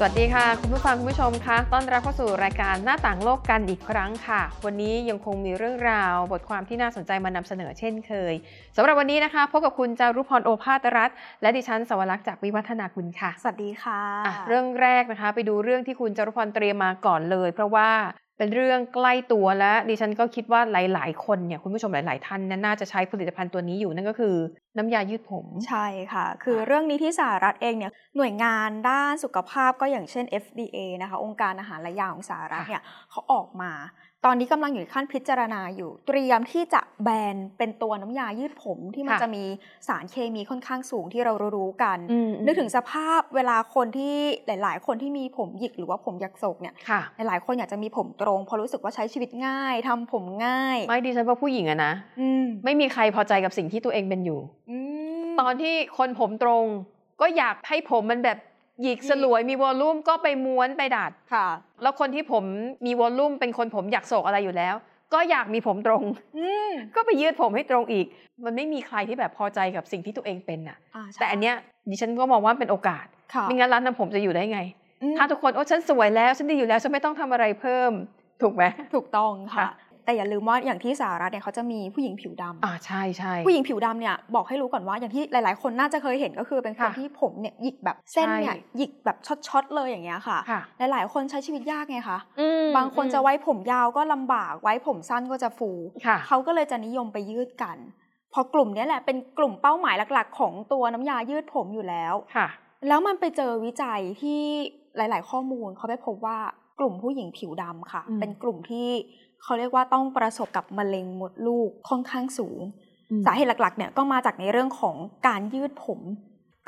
สวัสดีค่ะ คุณผู้ฟังคุณผู้ชมคะต้อนรับเข้าสู่รายการหน้าต่างโลกกันอีกครั้งค่ะ วันนี้ยังคงมีเรื่องราว บทความที่น่าสนใจมานำเสนอเช่นเคยสำหรับวันนี้นะคะพบกับคุณจารุพรโอภาสรัฐและดิฉันสวรักษ์จากวิวัฒนาคุณค่ะ สวัสดีค่ะอะเรื่องแรกนะคะ ไปดูเรื่องที่คุณจารุพรเตรียมมาก่อนเลย เพราะว่า เป็นเรื่องใกล้ตัวและดิฉันก็คิดว่าหลาย ๆ คนเนี่ยคุณผู้ชมหลาย ๆ ท่านเนี่ยน่าจะใช้ผลิตภัณฑ์ตัวนี้อยู่นั่นก็คือ น้ำยายืดผม ใช่ค่ะ คือเรื่องนี้ที่สหรัฐเองเนี่ยหน่วยงานด้านสุขภาพก็อย่างเช่น FDA นะคะ องค์การอาหารและยาของสหรัฐค่ะเนี่ยเขาออกมา ตอนนี้กำลังอยู่ในขั้นพิจารณาอยู่ เตรียมที่จะแบนเป็นตัวน้ำยายืดผมที่มันค่ะจะมีสารเคมีค่อนข้างสูงที่เรารู้ๆกันอืมนึกถึงสภาพเวลาคนที่หลาย ๆ คนที่มีผมหยิกหรือว่าผมยักโศกเนี่ยค่ะหลายๆคนอยากจะมีผมตรงเพราะรู้สึกว่าใช้ชีวิตง่ายทำผมง่าย ไม่ดิฉันว่าผู้หญิงอะนะอืมไม่มีใครพอใจกับสิ่งที่ตัวเองเป็นอยู่อืมตอนที่คนผมตรงก็อยากให้ผมมันแบบ หยิกสลวยมีวอลลุ่มก็ไปม้วนไปดัดค่ะ แล้วคนที่ผมมีวอลลุ่มเป็นคนผมอยากโศกอะไรอยู่แล้ว ก็อยากมีผมตรงอืมก็ไปยืดผมให้ตรงอีก มันไม่มีใครที่แบบพอใจกับสิ่งที่ตัวเองเป็นน่ะอ่าใช่แต่อันเนี้ยดิฉันก็มองว่าเป็นโอกาสค่ะไม่งั้นร้านทำผมจะอยู่ได้ไงอืมถ้าทุกคนโอ้ฉันสวยแล้วฉันดีอยู่แล้วฉันไม่ต้องทำอะไรเพิ่ม ถูกไหมถูกต้องค่ะค่ะ แต่อย่าลืมว่าอย่างที่สหรัฐเนี่ยเขาจะมีผู้หญิงผิวดำอ่าใช่ใช่ผู้หญิงผิวดำเนี่ยบอกให้รู้ก่อนว่าอย่างที่หลาย ๆ คนน่าจะเคยเห็นก็คือเป็นคนค่ะที่ผมเนี่ยหยิกแบบเส้นเนี่ยใช่หยิกแบบช็อตๆเลยอย่างเงี้ยค่ะค่ะหลาย ๆ คนใช้ชีวิตยากไงคะอืมบางคนจะไว้ผมยาวก็ลำบากไว้ผมสั้นก็จะฟูค่ะเขาก็เลยจะนิยมไปยืดกัน พอกลุ่มเนี้ยแหละเป็นกลุ่มเป้าหมายหลัก ๆ ของตัวน้ำยายืดผมอยู่แล้วค่ะ แล้วมันไปเจอวิจัยที่หลาย ๆ ข้อมูลเขาไปพบว่ากลุ่มผู้หญิงผิวดำค่ะอืมเป็นกลุ่มที่ เขาเรียกว่าต้องประสบกับมะเร็งมดลูกค่อนข้างสูง สาเหตุหลักๆ เนี่ยก็มาจากในเรื่องของการยืดผม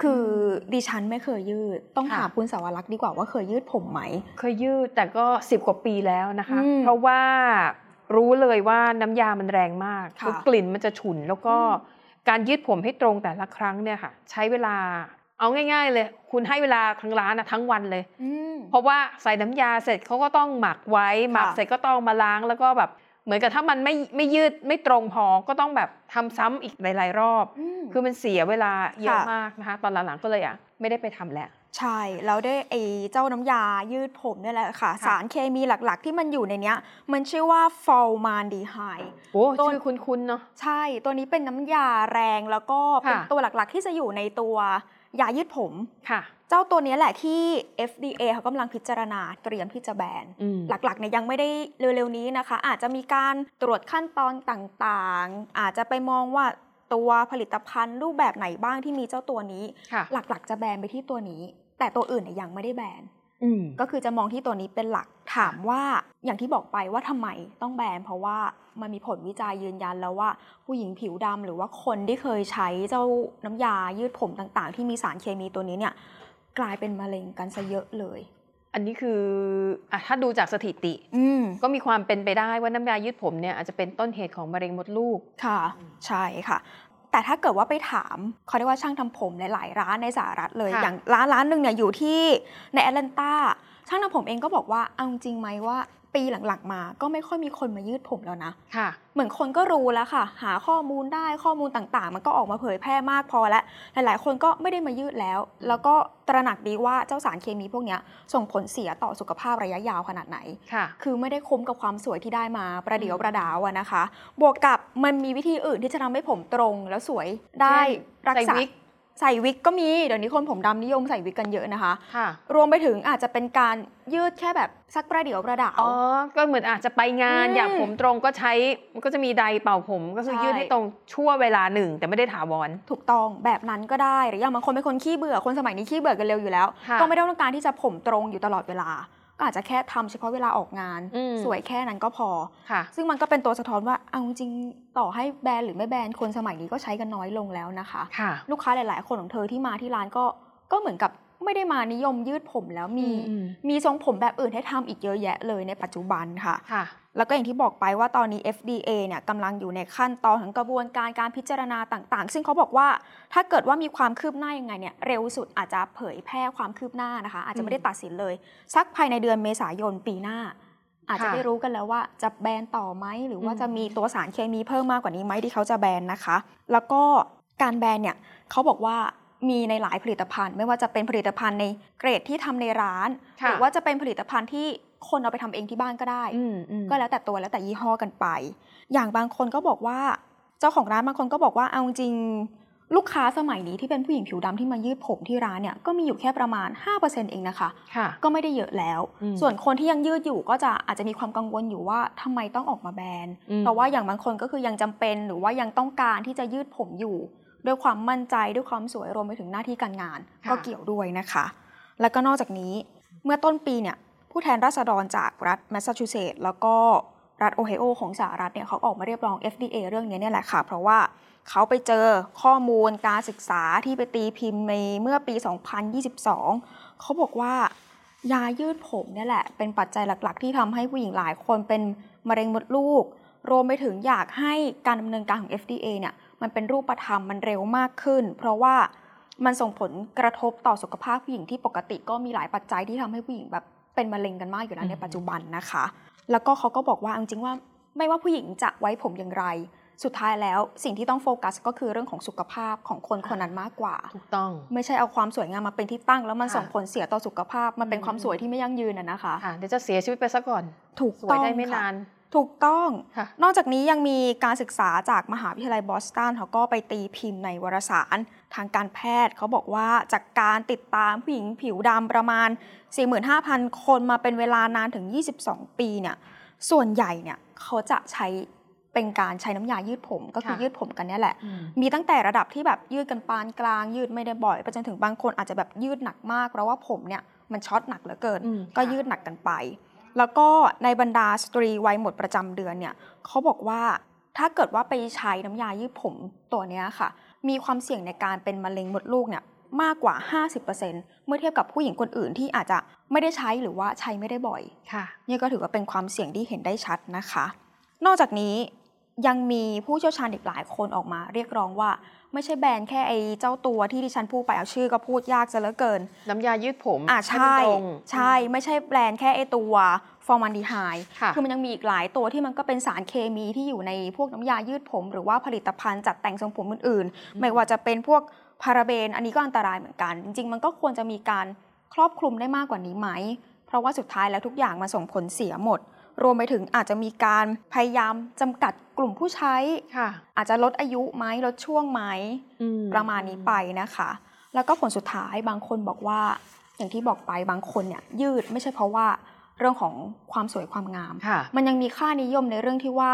คือดิฉันไม่เคยยืด ต้องค่ะถามคุณสาวรักษ์ดีกว่าว่าเคยยืดผมไหม เคยยืดแต่ก็สิบกว่าปีแล้วนะคะอืมเพราะว่ารู้เลยว่าน้ำยามันแรงมากค่ะแล้วกลิ่นมันจะฉุนแล้วก็อืมการยืดผมให้ตรงแต่ละครั้งเนี่ยค่ะ ใช้เวลา เอาง่าย ๆ เลย คุณให้เวลาทั้งร้านอะทั้งวันเลยอืมเพราะว่าใส่น้ำยาเสร็จเขาก็ต้องหมักไว้ หมักเสร็จก็ต้องมาล้างแล้วก็แบบ เหมือนกับถ้ามันไม่ไม่ยืดไม่ตรงพอก็ต้องแบบทำซ้ำอีกหลายๆรอบอืมคือมันเสียเวลาเยอะค่ะมากนะคะ ตอนหลังๆก็เลยอะไม่ได้ไปทำแล้วใช่ แล้วด้วยไอ้เจ้าน้ำยายืดผมเนี่ยแหละค่ะค่ะ สารเคมีหลักๆ ที่มันอยู่ในเนี้ยมันชื่อว่าฟอลมานดีไฮโอ้ต้นชื่อคุ้นๆเนาะใช่ ตัวนี้เป็นน้ำยาแรงแล้วก็เป็นค่ะตัวหลักๆที่จะอยู่ในตัว ยายืดผมค่ะ เจ้าตัวนี้แหละที่ FDA เขากำลังพิจารณาเตรียมที่จะแบนอืมหลักๆเนี่ยยังไม่ได้เร็วๆนี้นะคะ อาจจะมีการตรวจขั้นตอนต่างๆ อาจจะไปมองว่าตัวผลิตภัณฑ์รูปแบบไหนบ้างที่มีเจ้าตัวนี้ค่ะหลักๆ จะแบนไปที่ตัวนี้ แต่ตัวอื่นเนี่ยยังไม่ได้แบนอืม ก็คือจะมองที่ตัวนี้เป็นหลักถามว่าอย่างที่บอกไปว่าทำไมต้องแบนเพราะว่ามันมีผลวิจัยยืนยันแล้วว่า ผู้หญิงผิวดำหรือว่าคนที่เคยใช้เจ้าน้ำยายืดผมต่าง ๆ ที่มีสารเคมีตัวนี้เนี่ยกลายเป็นมะเร็งกันซะเยอะเลย อันนี้คืออะถ้าดูจากสถิติอืมก็มีความเป็นไปได้ว่าน้ำยายืดผมเนี่ยอาจจะเป็นต้นเหตุของมะเร็งมดลูกค่ะ ใช่ค่ะ แต่ถ้าเกิดว่าไปถามเขาเรียกว่าช่างทำผมหลายๆร้านในสหรัฐเลยค่ะอย่างร้านร้านหนึ่งเนี่ยอยู่ที่ในแอตแลนตาช่างทำผมเองก็บอกว่าเอาจริงไหมว่า ปีหลังๆ มาก็ไม่ค่อยมีคนมายืดผมแล้วนะค่ะ เหมือนคนก็รู้แล้วค่ะ หาข้อมูลได้ข้อมูลต่างๆ มันก็ออกมาเผยแพร่มากพอแล้ว หลายๆ คนก็ไม่ได้มายืดแล้ว แล้วก็ตระหนักดีว่าเจ้าสารเคมีพวกเนี้ยส่งผลเสียต่อสุขภาพระยะยาวขนาดไหนค่ะ คือไม่ได้คุ้มกับความสวยที่ได้มาประเดี๋ยวประดาวอะนะคะ บวกกับมันมีวิธีอื่นที่จะทำให้ผมตรงแล้วสวยได้เช่นรักษา ใส่วิกใส่วิกก็มีเดี๋ยวนี้คนผมดำนิยมใส่วิกกันเยอะนะคะ ค่ะ รวมไปถึงอาจจะเป็นการยืดแค่แบบสักประเดี๋ยวประดาว อ๋อ ก็เหมือนอาจจะไปงานอืมอยากผมตรงก็ใช้มันก็จะมีไดร์เป่าผมก็คือใช่ ยืดให้ตรงชั่วเวลาหนึ่ง แต่ไม่ได้ถาวร ถูกต้องแบบนั้นก็ได้หรืออย่างบางคนเป็นคนขี้เบื่อคนสมัยนี้ขี้เบื่อกันเร็วอยู่แล้ว ค่ะ ก็ไม่ได้ต้องการที่จะผมตรงอยู่ตลอดเวลา ก็อาจจะแค่ทำเฉพาะเวลาออกงานอืมสวยแค่นั้นก็พอค่ะซึ่งมันก็เป็นตัวสะท้อนว่าเอาจริงๆต่อให้แบรนด์หรือไม่แบรนด์คนสมัยนี้ก็ใช้กันน้อยลงแล้วนะคะค่ะลูกค้าหลาย ๆ คนของเธอที่มาที่ร้านก็ก็เหมือนกับ ไม่ได้มานิยมยืดผมแล้วมีอืมมีทรงผมแบบอื่นให้ทำอีกเยอะแยะเลยในปัจจุบันค่ะค่ะแล้วก็อย่างที่บอกไปว่าตอนนี้ FDA เนี่ยกำลังอยู่ในขั้นตอนของกระบวนการการพิจารณาต่าง ๆ ซึ่งเขาบอกว่าถ้าเกิดว่ามีความคืบหน้ายังไงเนี่ยเร็วสุดอาจจะเผยแพร่ความคืบหน้านะคะ อาจจะไม่ได้ตัดสินเลย สักภายในเดือนเมษายนปีหน้า อาจจะค่ะได้รู้กันแล้วว่าจะแบนต่อไหมหรือว่าอืมจะมีตัวสารเคมีเพิ่มมากกว่านี้ไหมที่เขาจะแบนนะคะ แล้วก็การแบนเนี่ยเขาบอกว่า มีในหลายผลิตภัณฑ์ ไม่ว่าจะเป็นผลิตภัณฑ์ในเกรดที่ทำในร้านค่ะหรือว่าจะเป็นผลิตภัณฑ์ที่คนเอาไปทำเองที่บ้านก็ได้อืมอืมก็แล้วแต่ตัวแล้วแต่ยี่ห้อกันไป อย่างบางคนก็บอกว่า เจ้าของร้านบางคนก็บอกว่าเอาจริงๆลูกค้าสมัยนี้ที่เป็นผู้หญิงผิวดำที่มายืดผมที่ร้านเนี่ยก็มีอยู่แค่ประมาณ 5%เองนะคะค่ะก็ไม่ได้เยอะแล้วอืมส่วนคนที่ยังยืดอยู่ก็จะอาจจะมีความกังวลอยู่ว่าทำไมต้องออกมาแบนอืมเพราะว่าอย่างบางคนก็คือยังจำเป็นหรือว่ายังต้องการที่จะยืดผมอยู่ ด้วยความมั่นใจด้วยความสวยรวมไปถึงหน้าที่การงาน ก็เกี่ยวด้วยนะคะ แล้วก็นอกจากนี้เมื่อต้นปีเนี่ยผู้แทนราษฎรจากรัฐแมสซาชูเซตส์แล้วก็รัฐโอไฮโอของสหรัฐเนี่ยเขาออกมาเรียกร้อง FDA เรื่องนี้เนี่ยแหละค่ะ เพราะว่าเขาไปเจอข้อมูลการศึกษาที่ไปตีพิมพ์ในเมื่อปี 2022 เขาบอกว่ายายืดผมเนี่ยแหละ เป็นปัจจัยหลัก ๆ ที่ทำให้ผู้หญิงหลายคนเป็นมะเร็งมดลูก รวมไปถึงอยากให้การดำเนินการของ FDA เนี่ย มันเป็นรูปธรรมมันเร็วมากขึ้น เพราะว่ามันส่งผลกระทบต่อสุขภาพผู้หญิงที่ปกติก็มีหลายปัจจัยที่ทำให้ผู้หญิงแบบเป็นมะเร็งกันมากอยู่แล้วในอืมปัจจุบันนะคะ แล้วก็เขาก็บอกว่าเอาจริงๆว่า ไม่ว่าผู้หญิงจะไว้ผมอย่างไร สุดท้ายแล้วสิ่งที่ต้องโฟกัสก็คือเรื่องของสุขภาพของคนคนนั้นมากกว่าถูกต้อง ไม่ใช่เอาความสวยงามมาเป็นที่ตั้ง แล้วมันค่ะส่งผลเสียต่อสุขภาพมันเป็นอืมความสวยที่ไม่ยั่งยืนอะนะคะค่ะเดี๋ยวจะเสียชีวิตไปซะก่อน ถูกสวยต้องได้ไม่ค่ะนาน ถูกต้องค่ะนอกจากนี้ยังมีการศึกษาจากมหาวิทยาลัยบอสตันเขาก็ไปตีพิมพ์ในวารสารทางการแพทย์ เขาบอกว่าจากการติดตามผู้หญิงผิวดำประมาณ 45,000 คนมาเป็นเวลานานถึง 22 ปีเนี่ย ส่วนใหญ่เนี่ยเขาจะใช้เป็นการใช้น้ำยายืดผมก็คือค่ะยืดผมกันเนี่ยแหละอืมมีตั้งแต่ระดับที่แบบยืดกันปานกลาง ยืดไม่ได้บ่อยไปจนถึงบางคนอาจจะแบบยืดหนักมากเพราะว่าผมเนี่ยมันช็อตหนักเหลือเกินอืมก็ค่ะยืดหนักกันไป แล้วก็ในบรรดาสตรีวัยหมดประจำเดือนเนี่ยเขาบอกว่าถ้าเกิดว่าไปใช้น้ำยายืดผมตัวเนี้ยค่ะ มีความเสี่ยงในการเป็นมะเร็งมดลูกเนี่ยมากกว่า 50%เมื่อเทียบกับผู้หญิงคนอื่นที่อาจจะไม่ได้ใช้หรือว่าใช้ไม่ได้บ่อยค่ะนี่ก็ถือว่าเป็นความเสี่ยงที่เห็นได้ชัดนะคะ นอกจากนี้ยังมีผู้เชี่ยวชาญอีกหลายคนออกมา เรียกร้องว่า ไม่ใช่แบรนด์แค่ไอ้เจ้าตัวที่ดิฉันพูดไปเอาชื่อก็พูดยากซะเหลือเกิน น้ำยายืดผมอ่าห้มันใช่ตรงใช่ ไม่ใช่แบรนด์แค่ไอ้ตัวฟอร์มันดีไฮค่ะคือมันยังมีอีกหลายตัวที่มันก็เป็นสารเคมีที่อยู่ในพวกน้ำยายืดผม หรือว่าผลิตภัณฑ์จัดแต่งทรงผมอื่นๆ ไม่ว่าจะเป็นพวกพาราเบน อันนี้ก็อันตรายเหมือนกัน จริง ๆ มันก็ควรจะมีการครอบคลุมได้มากกว่านี้ไหม เพราะว่าสุดท้ายแล้วทุกอย่างมันส่งผลเสียหมด รวมไปถึงอาจจะมีการพยายามจำกัดกลุ่มผู้ใช้ค่ะอาจจะลดอายุไหมลดช่วงไหมอืประมาณนี้ไปนะคะ แล้วก็ผลสุดท้ายบางคนบอกว่า อย่างที่บอกไปบางคนเนี่ยยืดไม่ใช่เพราะว่าเรื่องของความสวยความงามค่ะมันยังมีค่านิยมในเรื่องที่ว่า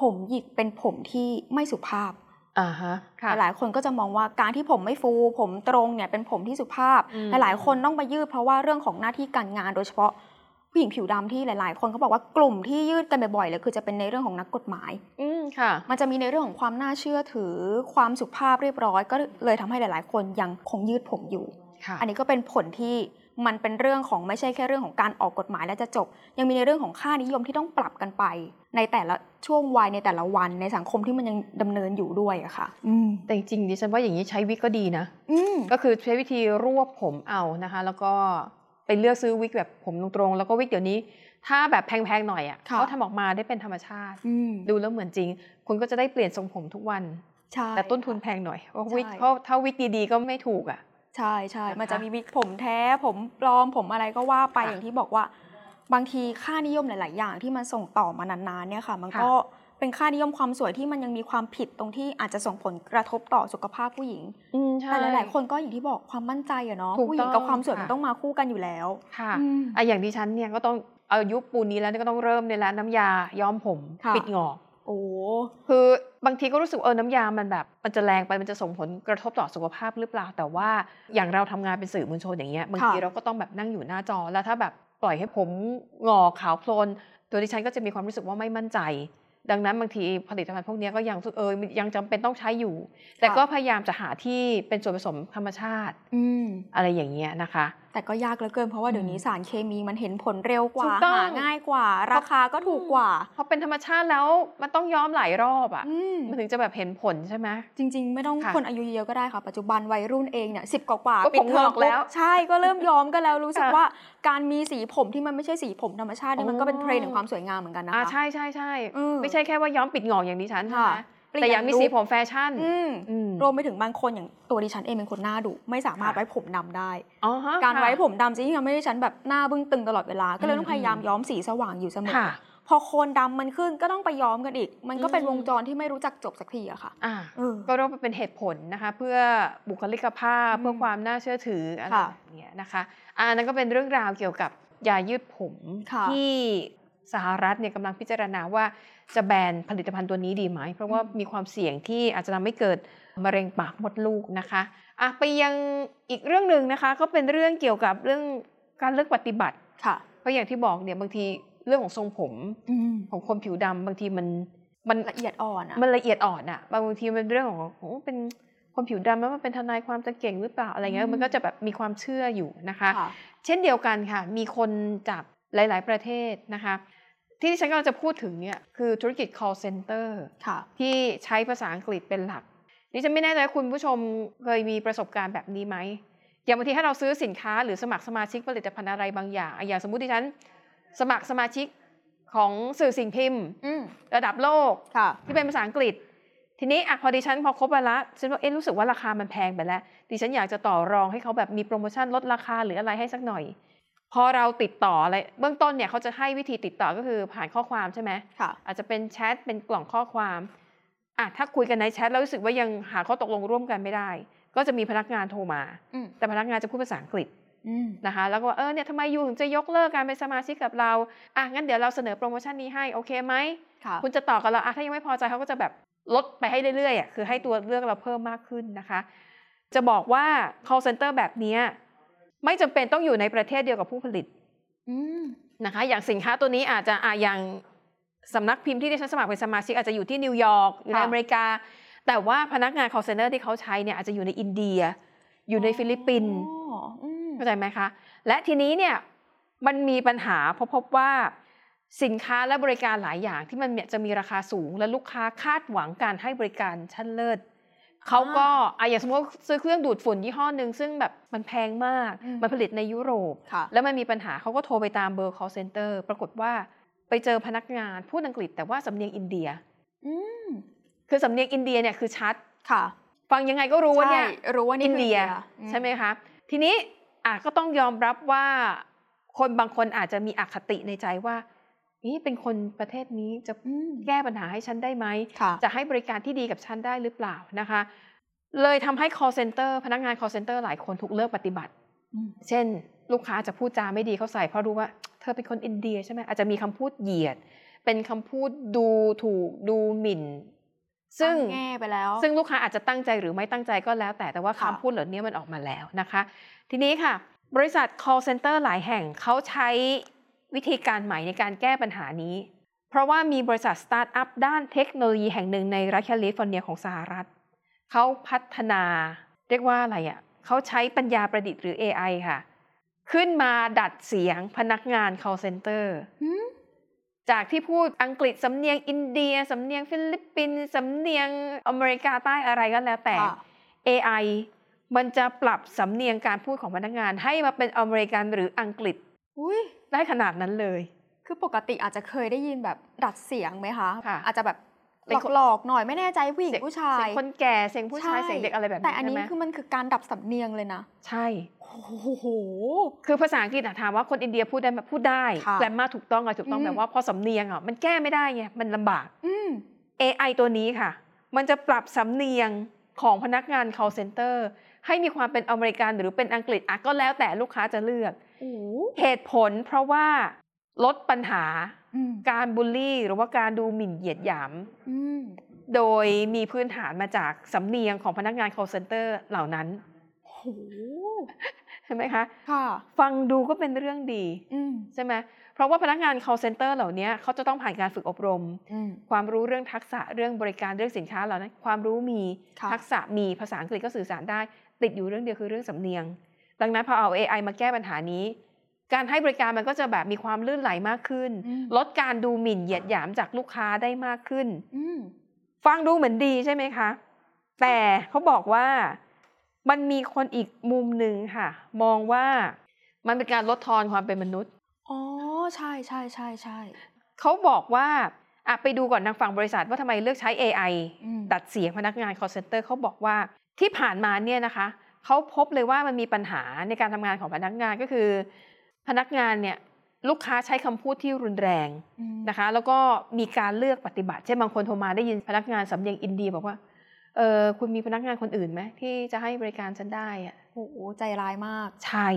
ผมหยิกเป็นผมที่ไม่สุภาพอ่าฮะค่ะหลายๆคนก็จะมองว่าการที่ผมไม่ฟู ผมตรงเนี่ยเป็นผมที่สุภาพอืมหลายๆคนต้องไปยืดเพราะว่าเรื่องของหน้าที่การงานโดยเฉพาะ ผู้หญิงผิวดำที่หลาย ๆ คนเขาบอกว่ากลุ่มที่ยืดกันบ่อยๆเลยคือจะเป็นในเรื่องของนักกฎหมาย อืมค่ะ มันจะมีในเรื่องของความน่าเชื่อถือความสุภาพเรียบร้อย ก็เลยทำให้หลาย ๆ คนยังคงยืดผมอยู่ค่ะอันนี้ก็เป็นผลที่มันเป็นเรื่องของไม่ใช่แค่เรื่องของการออกกฎหมายแล้วจะจบ ยังมีในเรื่องของค่านิยมที่ต้องปรับกันไป ในแต่ละช่วงวัยในแต่ละวันในสังคมที่มันยังดำเนินอยู่ด้วยอะค่ะอืมแต่จริงๆดิฉันว่าอย่างนี้ใช้วิกก็ดีนะอืมก็คือใช้วิธีรวบผมเอานะคะ แล้วก็ ไปเลือกซื้อวิกแบบผมตรงๆแล้วก็วิกเดี๋ยวนี้ ถ้าแบบแพงๆหน่อยอะค่ะเขาทำออกมาได้เป็นธรรมชาติอืมดูแล้วเหมือนจริง คุณก็จะได้เปลี่ยนทรงผมทุกวันใช่แต่ต้นทุนแพงหน่อยเพราะวิกใช่เพราะถ้าวิกดีๆก็ไม่ถูกอะใช่ใช่นะคะมันจะมีวิกผมแท้ผมปลอมผมอะไรก็ว่าไปค่ะอย่างที่บอกว่า บางทีค่านิยมหลาย ๆ อย่างที่มันส่งต่อมานานๆเนี่ยค่ะ มันค่ะก็ เป็นค่านิยมความสวยที่มันยังมีความผิดตรงที่อาจจะส่งผลกระทบต่อสุขภาพผู้หญิงอืมใช่แต่หลายๆคนก็อย่างที่บอกความมั่นใจอะเนาะถูกผู้หญิงกับต้องความสวยค่ะมันต้องมาคู่กันอยู่แล้วค่ะอืมอะอย่างดิฉันเนี่ยก็ต้องอายุปูนนี้แล้วเนี่ยก็ต้องเริ่มในร้านน้ำยาย้อมผมค่ะปิดงอกโอ้คือบางทีก็รู้สึกเออน้ำยามันแบบมันจะแรงไปมันจะส่งผลกระทบต่อสุขภาพหรือเปล่า แต่ว่าอย่างเราทำงานเป็นสื่อมวลชนอย่างเงี้ยบางทีเราก็ต้องแบบนั่งอยู่หน้าจอแล้วถ้าแบบปล่อยให้ผมงอกขาวโพลนตัวดิฉันก็จะมีความรู้สึกว่าไม่มั่นใจ ดังนั้นบางทีผลิตภัณฑ์พวกเนี้ยก็ยังรู้สึกเออยังจำเป็นต้องใช้อยู่ แต่ก็พยายามจะหาที่เป็นส่วนผสมธรรมชาติอืมอะไรอย่างเงี้ยนะคะแต่ก็ยากเหลือเกินเพราะว่าเดี๋ยวนี้อืมสารเคมีมันเห็นผลเร็วกว่าถูกต้องหาง่ายกว่า ราคาก็ถูกกว่าพอเป็นธรรมชาติแล้วมันต้องย้อมหลายรอบอะอืมมันถึงจะแบบเห็นผลใช่ไหมจริง ๆ ไม่ต้องค่ะคนอายุเยอะก็ได้ค่ะ ปัจจุบันวัยรุ่นเองเนี่ยสิบกว่าๆก็ปิดผมเทอมงอกแล้วปุ๊บใช่ก็เริ่มย้อมกันแล้วรู้สึกค่ะว่าการมีสีผมที่มันไม่ใช่สีผมธรรมชาติเนี่ยมันก็เป็นอ๋อเทรนด์ของความสวยงามเหมือนกันนะคะอ่าใช่ใช่ใช่อืมไม่ใช่แค่ว่าย้อมปิดหงอกอย่างดิฉันใช่ไหมค่ะเปลี่ยนแต่อยากมีลุคสีผมแฟชั่นอืมอืมรวมไปถึงบางคนอย่างตัวดิฉันเองเป็นคนหน้าดุไม่สามารถค่ะไว้ผมดำได้อ๋อฮะการค่ะไว้ผมดำจะยิ่งทำให้ดิฉันแบบหน้าบึ้งตึงตลอดเวลา ก็เลยต้องอืมพยายามย้อมสีสว่างอยู่เสมอค่ะพอโคนดำมันขึ้นก็ต้องไปย้อมกันอีก มันก็เป็นอืมวงจรที่ไม่รู้จักจบสักทีอะค่ะอ่าเออก็เรียกว่าเป็นเหตุผลนะคะ เพื่อบุคลิกภาพอืมเพื่อความน่าเชื่อถืออะไรค่ะแบบเนี้ยนะคะอะอันนั้นก็เป็นเรื่องราวเกี่ยวกับยายืดผมค่ะที่สหรัฐเนี่ยกำลังพิจารณาว่า จะแบนผลิตภัณฑ์ตัวนี้ดีไหม เพราะว่ามีความเสี่ยงที่อาจจะทำให้เกิดมะเร็งปากมดลูกนะคะอะไปยังอีกเรื่องหนึ่งนะคะก็เป็นเรื่องเกี่ยวกับเรื่องการเลือกปฏิบัติค่ะ เพราะอย่างที่บอกเนี่ยบางทีเรื่องของทรงผมอืมของคนผิวดำบางทีมันมันละเอียดอ่อนอะมันละเอียดอ่อนอะบางทีมันเป็นเรื่องของโอ้เป็นคนผิวดำแล้วมันเป็นทนายความจะเก่งหรือเปล่าอะไรเงี้ยมันก็จะแบบมีความเชื่ออยู่นะคะค่ะเช่นเดียวกันค่ะ มีคนจากหลาย ๆ ประเทศนะคะ ที่ที่ฉันกำลังจะพูดถึงเนี่ยคือธุรกิจ call center ค่ะ ที่ใช้ภาษาอังกฤษเป็นหลักดิฉันไม่แน่ใจว่าคุณผู้ชมเคยมีประสบการณ์แบบนี้ไหมอย่างบางทีถ้าเราซื้อสินค้าหรือสมัครสมาชิกผลิตภัณฑ์อะไรบางอย่างอะอย่างสมมุติดิฉันสมัครสมาชิกของสื่อสิ่งพิมพ์อืมระดับโลกค่ะที่เป็นภาษาอังกฤษ ทีนี้อะพอดิฉันพอครบไปละฉันว่าเอ๊ะรู้สึกว่าราคามันแพงไปแล้วดิฉันอยากจะต่อรองให้เขาแบบมีโปรโมชั่นลดราคาหรืออะไรให้สักหน่อย พอเราติดต่ออะไรเบื้องต้นเนี่ยเขาจะให้วิธีติดต่อก็คือผ่านข้อความใช่ไหมค่ะอาจจะเป็นแชทเป็นกล่องข้อความอะถ้าคุยกันในแชทแล้วรู้สึกว่ายังหาข้อตกลงร่วมกันไม่ได้ ก็จะมีพนักงานโทรมาอืมแต่พนักงานจะพูดภาษาอังกฤษอืมนะคะ แล้วก็ว่าเออเนี่ยทำไมยูถึงจะยกเลิกการเป็นสมาชิกกับเราอะงั้นเดี๋ยวเราเสนอโปรโมชั่นนี้ให้โอเคไหมค่ะคุณจะต่อกับเราอะถ้ายังไม่พอใจเขาก็จะแบบลดไปให้เรื่อยๆอะคือให้ตัวเลือกเราเพิ่มมากขึ้นนะคะ จะบอกว่า call center แบบเนี้ย ไม่จำเป็นต้องอยู่ในประเทศเดียวกับผู้ผลิตอืมนะคะ อย่างสินค้าตัวนี้อาจจะอะอย่างสำนักพิมพ์ที่ดิฉันสมัครเป็นสมาชิกอาจจะอยู่ที่นิวยอร์กอยู่ในค่ะอเมริกา แต่ว่าพนักงาน call center ที่เขาใช้เนี่ยอาจจะอยู่ในอินเดีย อยู่ในฟิลิปปินส์อ๋ออืมเข้าใจไหมคะ และทีนี้เนี่ยมันมีปัญหาเพราะพบว่าสินค้าและบริการหลายอย่างที่มันเนี่ยจะมีราคาสูง และลูกค้าคาดหวังการให้บริการชั้นเลิศ เขาก็อะอย่างสมมติว่าซื้อเครื่องดูดฝุ่นยี่ห้อหนึ่งซึ่งแบบมันแพงมากอืมมันผลิตในยุโรปค่ะแล้วมันมีปัญหาเขาก็โทรไปตามเบอร์ call center ปรากฏว่าไปเจอพนักงานพูดอังกฤษแต่ว่าสำเนียงอินเดียอืมคือสำเนียงอินเดียเนี่ยคือชัดค่ะ ฟังยังไงก็รู้ว่าเนี่ยใช่รู้ว่านี่อินคือเดียอืใช่ไหมคะ ทีนี้อะก็ต้องยอมรับว่าคนบางคนอาจจะมีอคติในใจว่า นี่เป็นคนประเทศนี้จะอืมแก้ปัญหาให้ฉันได้ไหมค่ะจะให้บริการที่ดีกับฉันได้หรือเปล่านะคะ เลยทำให้ call center พนักงาน call center หลายคนถูกเลิกปฏิบัติอืมเช่น ลูกค้าจะพูดจาไม่ดีเขาใส่เพราะรู้ว่าเธอเป็นคนอินเดียใช่ไหมอาจจะมีคำพูดเหยียด เป็นคำพูดดูถูกดูหมิ่น ซึ่งตั้งแง่ไปแล้ว ซึ่งลูกค้าอาจจะตั้งใจหรือไม่ตั้งใจก็แล้ว แต่แต่ว่าค่ะคำพูดเหล่านี้มันออกมาแล้วนะคะ ทีนี้ค่ะ บริษัท call center หลายแห่งเขาใช้ วิธีการใหม่ในการแก้ปัญหานี้ เพราะว่ามีบริษัทสตาร์ทอัพด้านเทคโนโลยีแห่งหนึ่งในรัฐแคลิฟอร์เนียของสหรัฐ เขาพัฒนา เรียกว่าอะไรอะ่ะเขาใช้ปัญญาประดิษฐ์หรือ AI ค่ะ ขึ้นมาดัดเสียงพนักงาน call center หืมจากที่พูดอังกฤษสำเนียงอินเดีย สำเนียงฟิลิปปินส์สำเนียงอเมริกาใต้อะไรก็แล้วแต่ค่ะ AI มันจะปรับสำเนียงการพูดของพนักงานให้มาเป็นอเมริกันหรืออังกฤษ อุ้ยได้ขนาดนั้นเลย คือปกติอาจจะเคยได้ยินแบบดัดเสียงไหมคะ ค่ะอาจจะแบบเป็นคนหลอกๆหน่อยไม่แน่ใจผู้หญิงเสียงผู้ชายเสียงคนแก่เสียงผู้ชายใเสียงเด็กอะไรแบบนี้แต่อันนี้ใช่ไหมคือมันคือการดับสำเนียงเลยนะ ใช่โอ้โหคือภาษาอังกฤษอะถามว่าคนอินเดียพูดได้ไหมพูดได้ค่ะแกรมมาถูกต้องอะถูกต้องอืมแต่ว่าพอสำเนียงอะมันแก้ไม่ได้ไงมันลำบากอืม AI ตัวนี้ค่ะ มันจะปรับสำเนียงของพนักงาน call center ให้มีความเป็นอเมริกันหรือเป็นอังกฤษอะก็แล้วแต่ลูกค้าจะเลือกโอ้โห เหตุผลเพราะว่าลดปัญหาอืมการบูลลี่หรือว่าการดูหมิ่นเหยียดหยามอืมโดยมีพื้นฐานมาจากสำเนียงของพนักงาน call center เหล่านั้นโอ้โหใช่ไหมคะค่ะฟังดูก็เป็นเรื่องดีอืมใช่ไหมเพราะว่าพนักงาน call center เหล่านี้เขาจะต้องผ่านการฝึกอบรมอืมความรู้เรื่องทักษะเรื่องบริการเรื่องสินค้าเหล่านั้น ความรู้มีค่ะทักษะมีภาษาอังกฤษก็สื่อสารได้ ติดอยู่เรื่องเดียวคือเรื่องสำเนียง ดังนั้นพอเอา AI มาแก้ปัญหานี้ การให้บริการมันก็จะแบบมีความลื่นไหลมากขึ้นอืมลดการดูหมิ่นเหยียดหยามจากลูกค้าได้มากขึ้นอืมฟังดูเหมือนดีใช่ไหมคะ แต่เขาบอกว่ามันมีคนอีกมุมหนึ่งค่ะ มองว่ามันเป็นการลดทอนความเป็นมนุษย์อ๋อใช่ใช่ใช่ใช่เขาบอกว่าอะไปดูก่อนทางฝั่งบริษัทว่าทำไมเลือกใช้ AI อืมดัดเสียงพนักงาน call center เขาบอกว่าที่ผ่านมาเนี่ยนะคะ เขาพบเลยว่ามันมีปัญหาในการทำงานของพนักงานก็คือ พนักงานเนี่ยลูกค้าใช้คำพูดที่รุนแรงอืมนะคะ แล้วก็มีการเลือกปฏิบัติ เช่นบางคนโทรมาได้ยินพนักงานสำเนียงอินเดียบอกว่าเออคุณมีพนักงานคนอื่นไหมที่จะให้บริการฉันได้อะโอ้โหใจร้ายมาก ใช่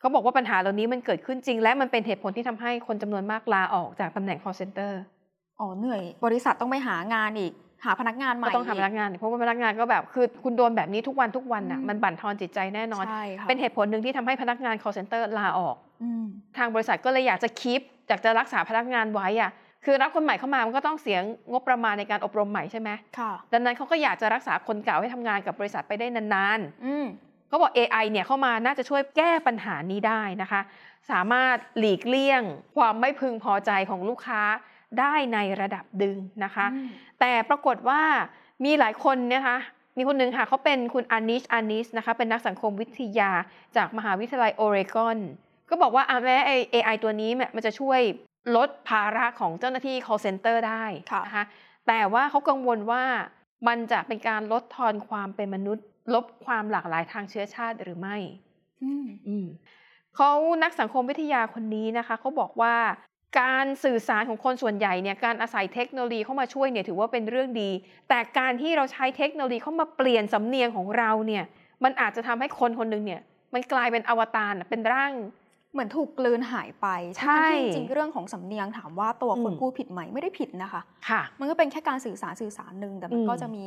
เขาบอกว่าปัญหาเหล่านี้มันเกิดขึ้นจริง และมันเป็นเหตุผลที่ทำให้คนจำนวนมากลาออกจากตำแหน่ง call center อ๋อเหนื่อย บริษัทต้องไปหางานอีก หาพนักงานใหม่ก็ต้องหาพนักงานเพราะว่าพนักงานก็แบบคือคุณโดนแบบนี้ทุกวันทุกวันน่ะอืมมันบั่นทอนจิตใจแน่นอนใช่ค่ะเป็นเหตุผลหนึ่งที่ทำให้พนักงาน call center ลาออกอืมทางบริษัทก็เลยอยากจะคีปอยากจะรักษาพนักงานไว้อะคือรับคนใหม่เข้ามามันก็ต้องเสียงบประมาณในการอบรมใหม่ใช่ไหมค่ะดังนั้นเขาก็อยากจะรักษาคนเก่าให้ทำงานกับบริษัทไปได้นานอืมๆเขาบอก AI เนี่ยเข้ามาน่าจะช่วยแก้ปัญหานี้ได้นะคะ สามารถหลีกเลี่ยง ความไม่พึงพอใจของลูกค้า ได้ในระดับดึงนะคะอืมแต่ปรากฏว่ามีหลายคนนะคะมีคนหนึ่งค่ะเขาเป็นคุณอานิชอานิชนะคะเป็นนักสังคมวิทยาจากมหาวิทยาลัยโอเรกอนก็บอกว่าอะแม้ไอ AI ตัวนี้เนี่ยมันจะช่วยลดภาระของเจ้าหน้าที่ call center ได้ค่ะนะคะแต่ว่าเขากังวลว่ามันจะเป็นการลดทอนความเป็นมนุษย์ ลบความหลากหลายทางเชื้อชาติหรือไม่อืมอืมเขานักสังคมวิทยาคนนี้นะคะเขาบอกว่า การสื่อสารของคนส่วนใหญ่เนี่ยการอาศัยเทคโนโลยีเข้ามาช่วยเนี่ยถือว่าเป็นเรื่องดี แต่การที่เราใช้เทคโนโลยีเข้ามาเปลี่ยนสำเนียงของเราเนี่ยมันอาจจะทำให้คนคนหนึ่งเนี่ยมันกลายเป็นอวตารเป็นร่าง เหมือนถูกกลืนหายไปใช่ทั้งที่จริงๆเรื่องของสำเนียงถามว่าตัวคนอืมพูดผิดไหมไม่ได้ผิดนะคะค่ะ มันก็เป็นแค่การสื่อสารสื่อสารหนึ่งแต่มันอืมก็จะมี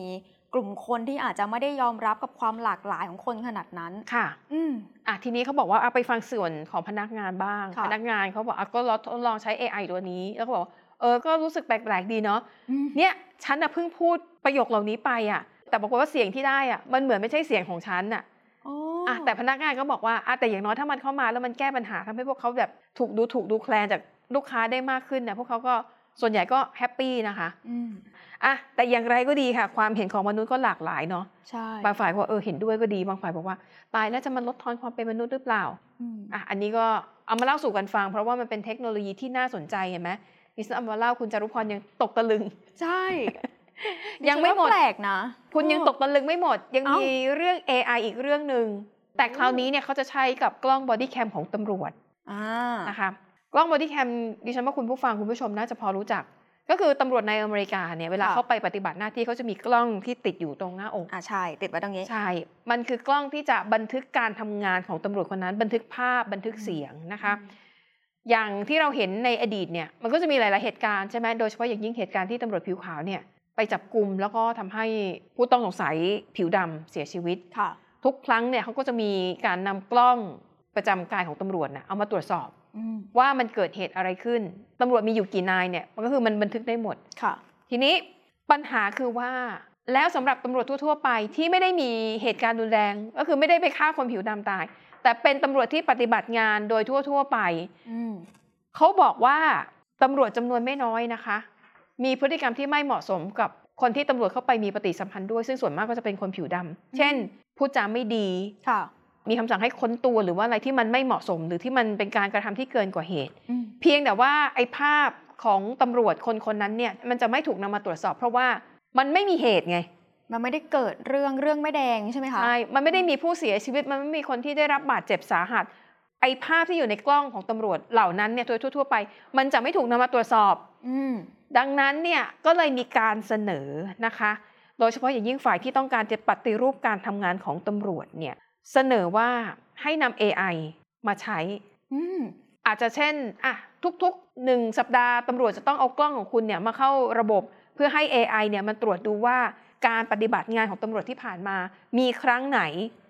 กลุ่มคนที่อาจจะไม่ได้ยอมรับกับความหลากหลายของคนขนาดนั้นค่ะ อืมอะทีนี้เขาบอกว่าเอาไปฟังส่วนของพนักงานบ้างค่ะพนักงานเขาบอกอะก็ลองทดลองใช้ AI ตัวนี้ แล้วก็บอกว่าเออก็รู้สึกแปลกๆดีเนาะอืมเนี่ยฉันน่ะเพิ่งพูดประโยคเหล่านี้ไปอะ แต่บอกฏว่าเสียงที่ได้อะมันเหมือนไม่ใช่เสียงของฉันอะ อ๋ออะแต่พนักงานก็บอกว่าอะแต่อย่างน้อยถ้ามันเข้ามาแล้วมันแก้ปัญหาทำให้พวกเขาแบบถูกดูถูกดูแคลนจากลูกค้าได้มากขึ้นเนี่ยพวกเขาก็ส่วนใหญ่ก็ happy นะคะอืมอะแต่อย่างไรก็ดีค่ะ ความเห็นของมนุษย์ก็หลากหลายเนาะใช่บางฝ่ายบอกเออเห็นด้วยก็ดีบางฝ่ายบอกว่า ตายแล้วจะมันลดทอนความเป็นมนุษย์หรือเปล่าอืมอะอันนี้ก็เอามาเล่าสู่กันฟัง เพราะว่ามันเป็นเทคโนโลยีที่น่าสนใจเห็นไหมดิฉันเอามาเล่าคุณจารุพรยังตกตะลึง ใช่ ยังไม่หมดดิฉันว่าแปลกนะ คุณยังเออตกตะลึงไม่หมด ยังเอ้ามีมีเรื่อง AI อีกเรื่องหนึ่งแต่คราวนี้เนี่ยเขาจะใช้กับกล้อง body cam ของตำรวจอ่านะคะกล้องบอดี้แคมดิฉันว่าคุณผู้ฟังคุณผู้ชมน่าจะพอรู้จัก ก็คือตำรวจในอเมริกาเนี่ยเวลาค่ะเขาไปปฏิบัติหน้าที่เขาจะมีกล้องที่ติดอยู่ตรงหน้าอกอ่าใช่ ติดไว้ตรงนี้ใช่ มันคือกล้องที่จะบันทึกการทำงานของตำรวจคนนั้น บันทึกภาพบันทึกเสียงนะคะอย่างที่เราเห็นในอดีตเนี่ยมันก็จะมีหลาย ๆ เหตุการณ์ใช่ไหมโดยเฉพาะอย่างยิ่งเหตุการณ์ที่ตำรวจผิวขาวเนี่ยไป จับกลุ่มแล้วก็ทำให้ผู้ต้องสงสัยผิวดำเสียชีวิตค่ะ ทุกครั้งเนี่ยเขาก็จะมีการนำกล้องประจำกายของตำรวจนะเอามาตรวจสอบอืมว่ามันเกิดเหตุอะไรขึ้นตำรวจมีอยู่กี่นายเนี่ยมันก็คือมันบันทึกได้หมดค่ะ ทีนี้ปัญหาคือว่าแล้วสำหรับตำรวจทั่ว ๆ ไปที่ไม่ได้มีเหตุการณ์รุนแรง ก็คือไม่ได้ไปฆ่าคนผิวดำตาย แต่เป็นตำรวจที่ปฏิบัติงานโดยทั่ว ๆ ไปอืมเขาบอกว่าตำรวจจำนวนไม่น้อยนะคะ มีพฤติกรรมที่ไม่เหมาะสมกับคนที่ตำรวจเข้าไปมีปฏิสัมพันธ์ด้วย ซึ่งส่วนมากก็จะเป็นคนผิวดำเช่นพูดจาไม่ดีค่ะมีคำสั่งให้ค้นตัวหรือว่าอะไรที่มันไม่เหมาะสม หรือที่มันเป็นการกระทำที่เกินกว่าเหตุอืมเพียงแต่ว่าไอ้ภาพของตำรวจคนคนนั้นเนี่ยมันจะไม่ถูกนำมาตรวจสอบ เพราะว่ามันไม่มีเหตุไงมันไม่ได้เกิดเรื่องเรื่องไม่แดงใช่ไหมคะใช่มันไม่ได้มีผู้เสียชีวิตมันไม่มีคนที่ได้รับบาดเจ็บสาหัส ไอ้ภาพที่อยู่ในกล้องของตำรวจเหล่านั้นเนี่ยโดยทั่ว ๆ ไป มันจะไม่ถูกนำมาตรวจสอบ อืม ดังนั้นเนี่ยก็เลยมีการเสนอนะคะ โดยเฉพาะอย่างยิ่งฝ่ายที่ต้องการจะปฏิรูปการทำงานของตำรวจเนี่ยเสนอว่าให้นำ AI มาใช้อืมอาจจะเช่นอะทุกๆหนึ่งสัปดาห์ตำรวจจะต้องเอากล้องของคุณเนี่ยมาเข้าระบบ เพื่อให้ AI เนี่ยมันตรวจดูว่าการปฏิบัติงานของตำรวจที่ผ่านมา มีครั้งไหน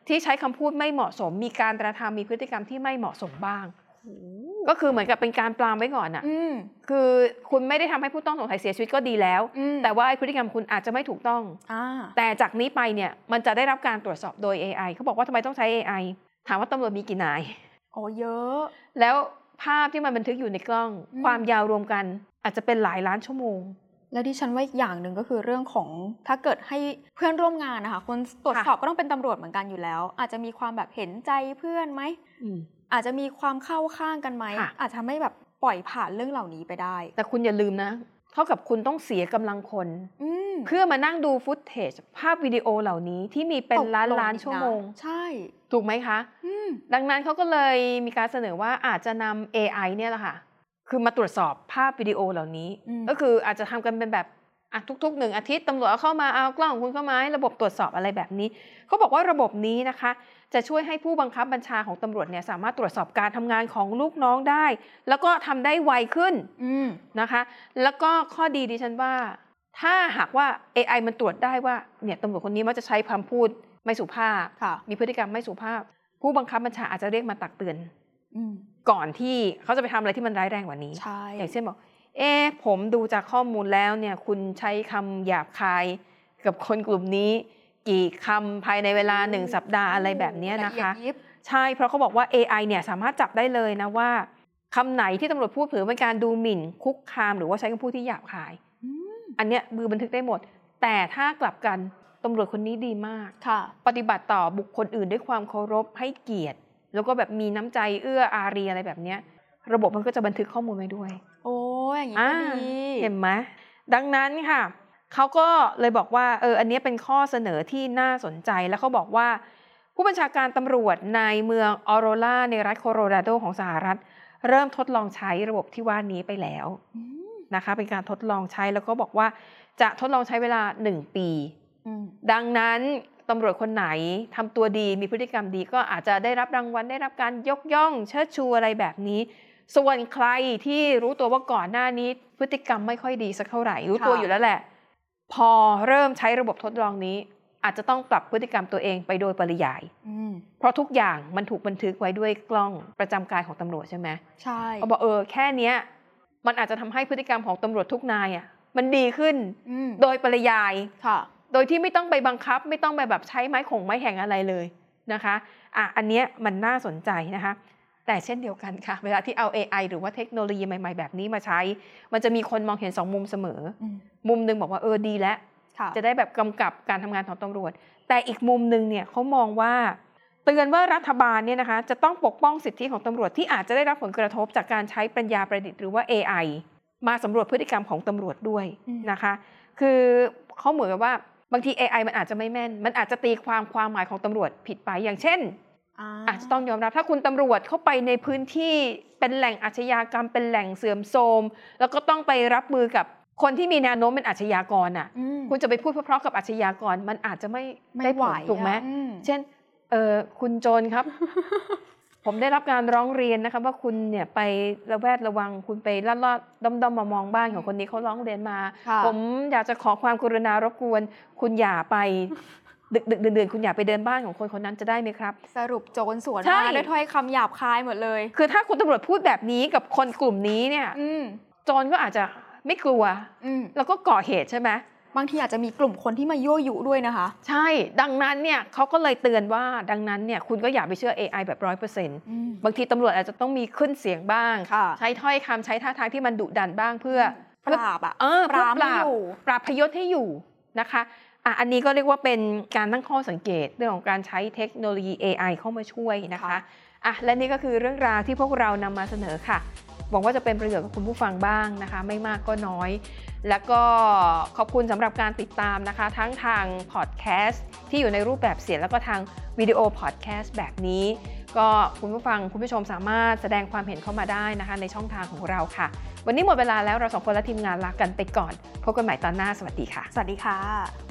ที่ใช้คำพูดไม่เหมาะสม มีการกระทำมีพฤติกรรมที่ไม่เหมาะสมบ้าง ก็คือเหมือนกับเป็นการปรามไว้ก่อนอะอืมคือคุณไม่ได้ทำให้ผู้ต้องสงสัยเสียชีวิตก็ดีแล้วอืมแต่ว่าไอ้พฤติกรรมคุณอาจจะไม่ถูกต้องอ่าแต่จากนี้ไปเนี่ยมันจะได้รับการตรวจสอบโดย AI เขาบอกว่าทำไมต้องใช้ AI ถามว่าตำรวจมีกี่นายโอ้เยอะ แล้วภาพที่มันบันทึกอยู่ในกล้องอืมความยาวรวมกันอาจจะเป็นหลายล้านชั่วโมง แล้วที่ฉันว่าอีกอย่างหนึ่งก็คือเรื่องของถ้าเกิดให้เพื่อนร่วมงานนะคะคนตรวจสอบก็ต้องเป็นตำรวจเหมือนกันอยู่แล้ว อาจจะมีความแบบเห็นใจเพื่อนไหม อาจจะมีความเข้าข้างกันไหมค่ะอาจจะทำให้แบบปล่อยผ่านเรื่องเหล่านี้ไปได้ แต่คุณอย่าลืมนะ เท่ากับคุณต้องเสียกำลังคนอืมเพื่อมานั่งดูฟุตเทจภาพวิดีโอเหล่านี้ที่มีเป็นล้านตกลงล้านอีกะชั่วโมง ใช่ ถูกไหมคะอืมดังนั้นเขาก็เลยมีการเสนอว่าอาจจะนำ AI เนี่ยแหละค่ะ คือมาตรวจสอบภาพวิดีโอเหล่านี้อืมก็คืออาจจะทำกันเป็นแบบอะทุกๆหนึ่งอาทิตย์ตำรวจเอาเข้ามาเอากล้องของคุณเข้ามาให้ระบบตรวจสอบอะไรแบบนี้เขาบอกว่าระบบนี้นะคะ จะช่วยให้ผู้บังคับบัญชาของตำรวจเนี่ยสามารถตรวจสอบการทำงานของลูกน้องได้ แล้วก็ทำได้ไวขึ้นอืมนะคะ แล้วก็ข้อดีดิฉันว่า ถ้าหากว่า AI มันตรวจได้ว่าเนี่ยตำรวจคนนี้มักจะใช้คำพูดไม่สุภาพค่ะมีพฤติกรรมไม่สุภาพ ผู้บังคับบัญชาอาจจะเรียกมาตักเตือนอืมก่อนที่เขาจะไปทำอะไรที่มันร้ายแรงกว่านี้ใช่อย่างเช่นบอก เอ๊ะผมดูจากข้อมูลแล้วเนี่ย คุณใช้คำหยาบคายกับคนกลุ่มนี้ กี่คำภายในเวลาหนึ่งสัปดาห์อะไรแบบเนี้ยนะคะลเอียดยิบใช่เพราะเขาบอกว่า AI เนี่ยสามารถจับได้เลยนะว่าคำไหนที่ตำรวจพูดถือเป็นการดูหมิ่น คุกคาม หรือว่าใช้คำพูดที่หยาบคายอืมอันเนี้ยมือบันทึกได้หมด แต่ถ้ากลับกันตำรวจคนนี้ดีมากค่ะปฏิบัติต่อบุคคลอื่นด้วยความเคารพให้เกียรติ แล้วก็แบบมีน้ำใจเอื้ออารีอะไรแบบเนี้ยระบบมันก็จะบันทึกข้อมูลไว้ด้วย โอ้ยอย่างนี้อ่าก็ดีเห็นไหมดังนั้นค่ะ เขาก็เลยบอกว่าเอออันเนี้ยเป็นข้อเสนอที่น่าสนใจแล้วเขาบอกว่า ผู้บัญชาการตำรวจในเมืองออโรราในรัฐโคโลราโดของสหรัฐ เริ่มทดลองใช้ระบบที่ว่านี้ไปแล้วอืมนะคะเป็นการทดลองใช้แล้วก็บอกว่าจะทดลองใช้เวลา1ปีอืมดังนั้นตำรวจคนไหนทำตัวดีมีพฤติกรรมดีก็อาจจะได้รับรางวัลได้รับการยกย่อง เชิดชูอะไรแบบนี้ ส่วนใครที่รู้ตัวว่าก่อนหน้านี้ พฤติกรรมไม่ค่อยดีสักเท่าไหร่ รู้ตัวค่ะอยู่แล้วแหละ พอเริ่มใช้ระบบทดลองนี้ อาจจะต้องปรับพฤติกรรมตัวเองไปโดยปริยายอืมเพราะทุกอย่างมันถูกบันทึกไว้ด้วยกล้องประจำกายของตำรวจใช่ไหมใช่เขาบอกเออแค่เนี้ย มันอาจจะทำให้พฤติกรรมของตำรวจทุกนายอะมันดีขึ้นอืมโดยปริยายค่ะ โดยที่ไม่ต้องไปบังคับ ไม่ต้องไปแบบใช้ไม้ข่งไม้แห่งอะไรเลยนะคะ อะอันเนี้ยมันน่าสนใจนะคะ แต่เช่นเดียวกันค่ะ เวลาที่เอา AI หรือว่าเทคโนโลยีใหม่ๆ แบบนี้มาใช้ มันจะมีคนมองเห็นสองมุมเสมออืมมุมหนึ่งบอกว่าเออดีแล้วค่ะจะได้แบบกำกับการทำงานของตำรวจ แต่อีกมุมหนึ่งเนี่ยเขามองว่าเตือนว่ารัฐบาลเนี่ยนะคะจะต้องปกป้องสิทธิของตำรวจที่อาจจะได้รับผลกระทบจากการใช้ปัญญาประดิษฐ์หรือว่า AI มาสำรวจพฤติกรรมของตำรวจด้วยอืมนะคะ คือเขาเหมือนกับว่าบางที AI มันอาจจะไม่แม่น มันอาจจะตีความความหมายของตำรวจผิดไปอย่างเช่น อ่าอาจจะต้องยอมรับถ้าคุณตำรวจเข้าไปในพื้นที่เป็นแหล่งอาชญากรรม เป็นแหล่งเสื่อมโทรม แล้วก็ต้องไปรับมือกับคนที่มีแนวโน้มเป็นอาชญากรอะอืมคุณจะไปพูดเพราะๆกับอาชญากรมันอาจจะไม่ไม่ได้ผไหวลถูกไหมอะอืมเช่นเออคุณโจรครับ ผมได้รับการร้องเรียนนะคะว่าคุณเนี่ยไประแวดระวัง คุณไปลัดลอดด้อมด้อมมามองบ้านของคนนี้เขาร้องเรียนมาค่ะผมอยากจะขอความกรุณารบกวน คุณอย่าไป ดึกดึกๆดื่นๆคุณอย่าไปเดินบ้านของคนคนนั้นจะได้ไหมครับ สรุปโจรสวนใช่มาด้วยถ้อยคำหยาบคายหมดเลย คือถ้าคุณตำรวจพูดแบบนี้กับคนกลุ่มนี้เนี่ยอืมโจรก็อาจจะไม่กลัวอืมแล้วก็ก่อเหตุใช่ไหมบางทีอาจจะมีกลุ่มคนที่มายั่วยุด้วยนะคะ ใช่ดังนั้นเนี่ยเขาก็เลยเตือนว่าดังนั้นเนี่ยคุณก็อย่าไปเชื่อ AI แบบร้อยเปอร์เซ็นต์อืมบางทีตำรวจอาจจะต้องมีขึ้นเสียงบ้างค่ะใช้ถ้อยคำใช้ท่าทางที่มันดุดันบ้างเพื่อปราบอะเออปรามเพื่อปราบให้อยู่ปราบพยศให้อยู่นะคะ อะอันนี้ก็เรียกว่าเป็นการตั้งข้อสังเกตเรื่องของการใช้เทคโนโลยี AI เข้ามาช่วยนะคะค่ะอะและนี่ก็คือเรื่องราวที่พวกเรานำมาเสนอค่ะหวังว่าจะเป็นประโยชน์กับคุณผู้ฟังบ้างนะคะ ไม่มากก็น้อย แล้วก็ขอบคุณสำหรับการติดตามนะคะ ทั้งทางพอดแคสต์ที่อยู่ในรูปแบบเสียงแล้วก็ทางวิดีโอพอดแคสต์แบบนี้ ก็คุณผู้ฟังคุณผู้ชมสามารถแสดงความเห็นเข้ามาได้นะคะ ในช่องทางของเราค่ะ วันนี้หมดเวลาแล้วเราสองคนและทีมงานลากันไปก่อน พบกันใหม่ตอนหน้าสวัสดีค่ะ สวัสดีค่ะ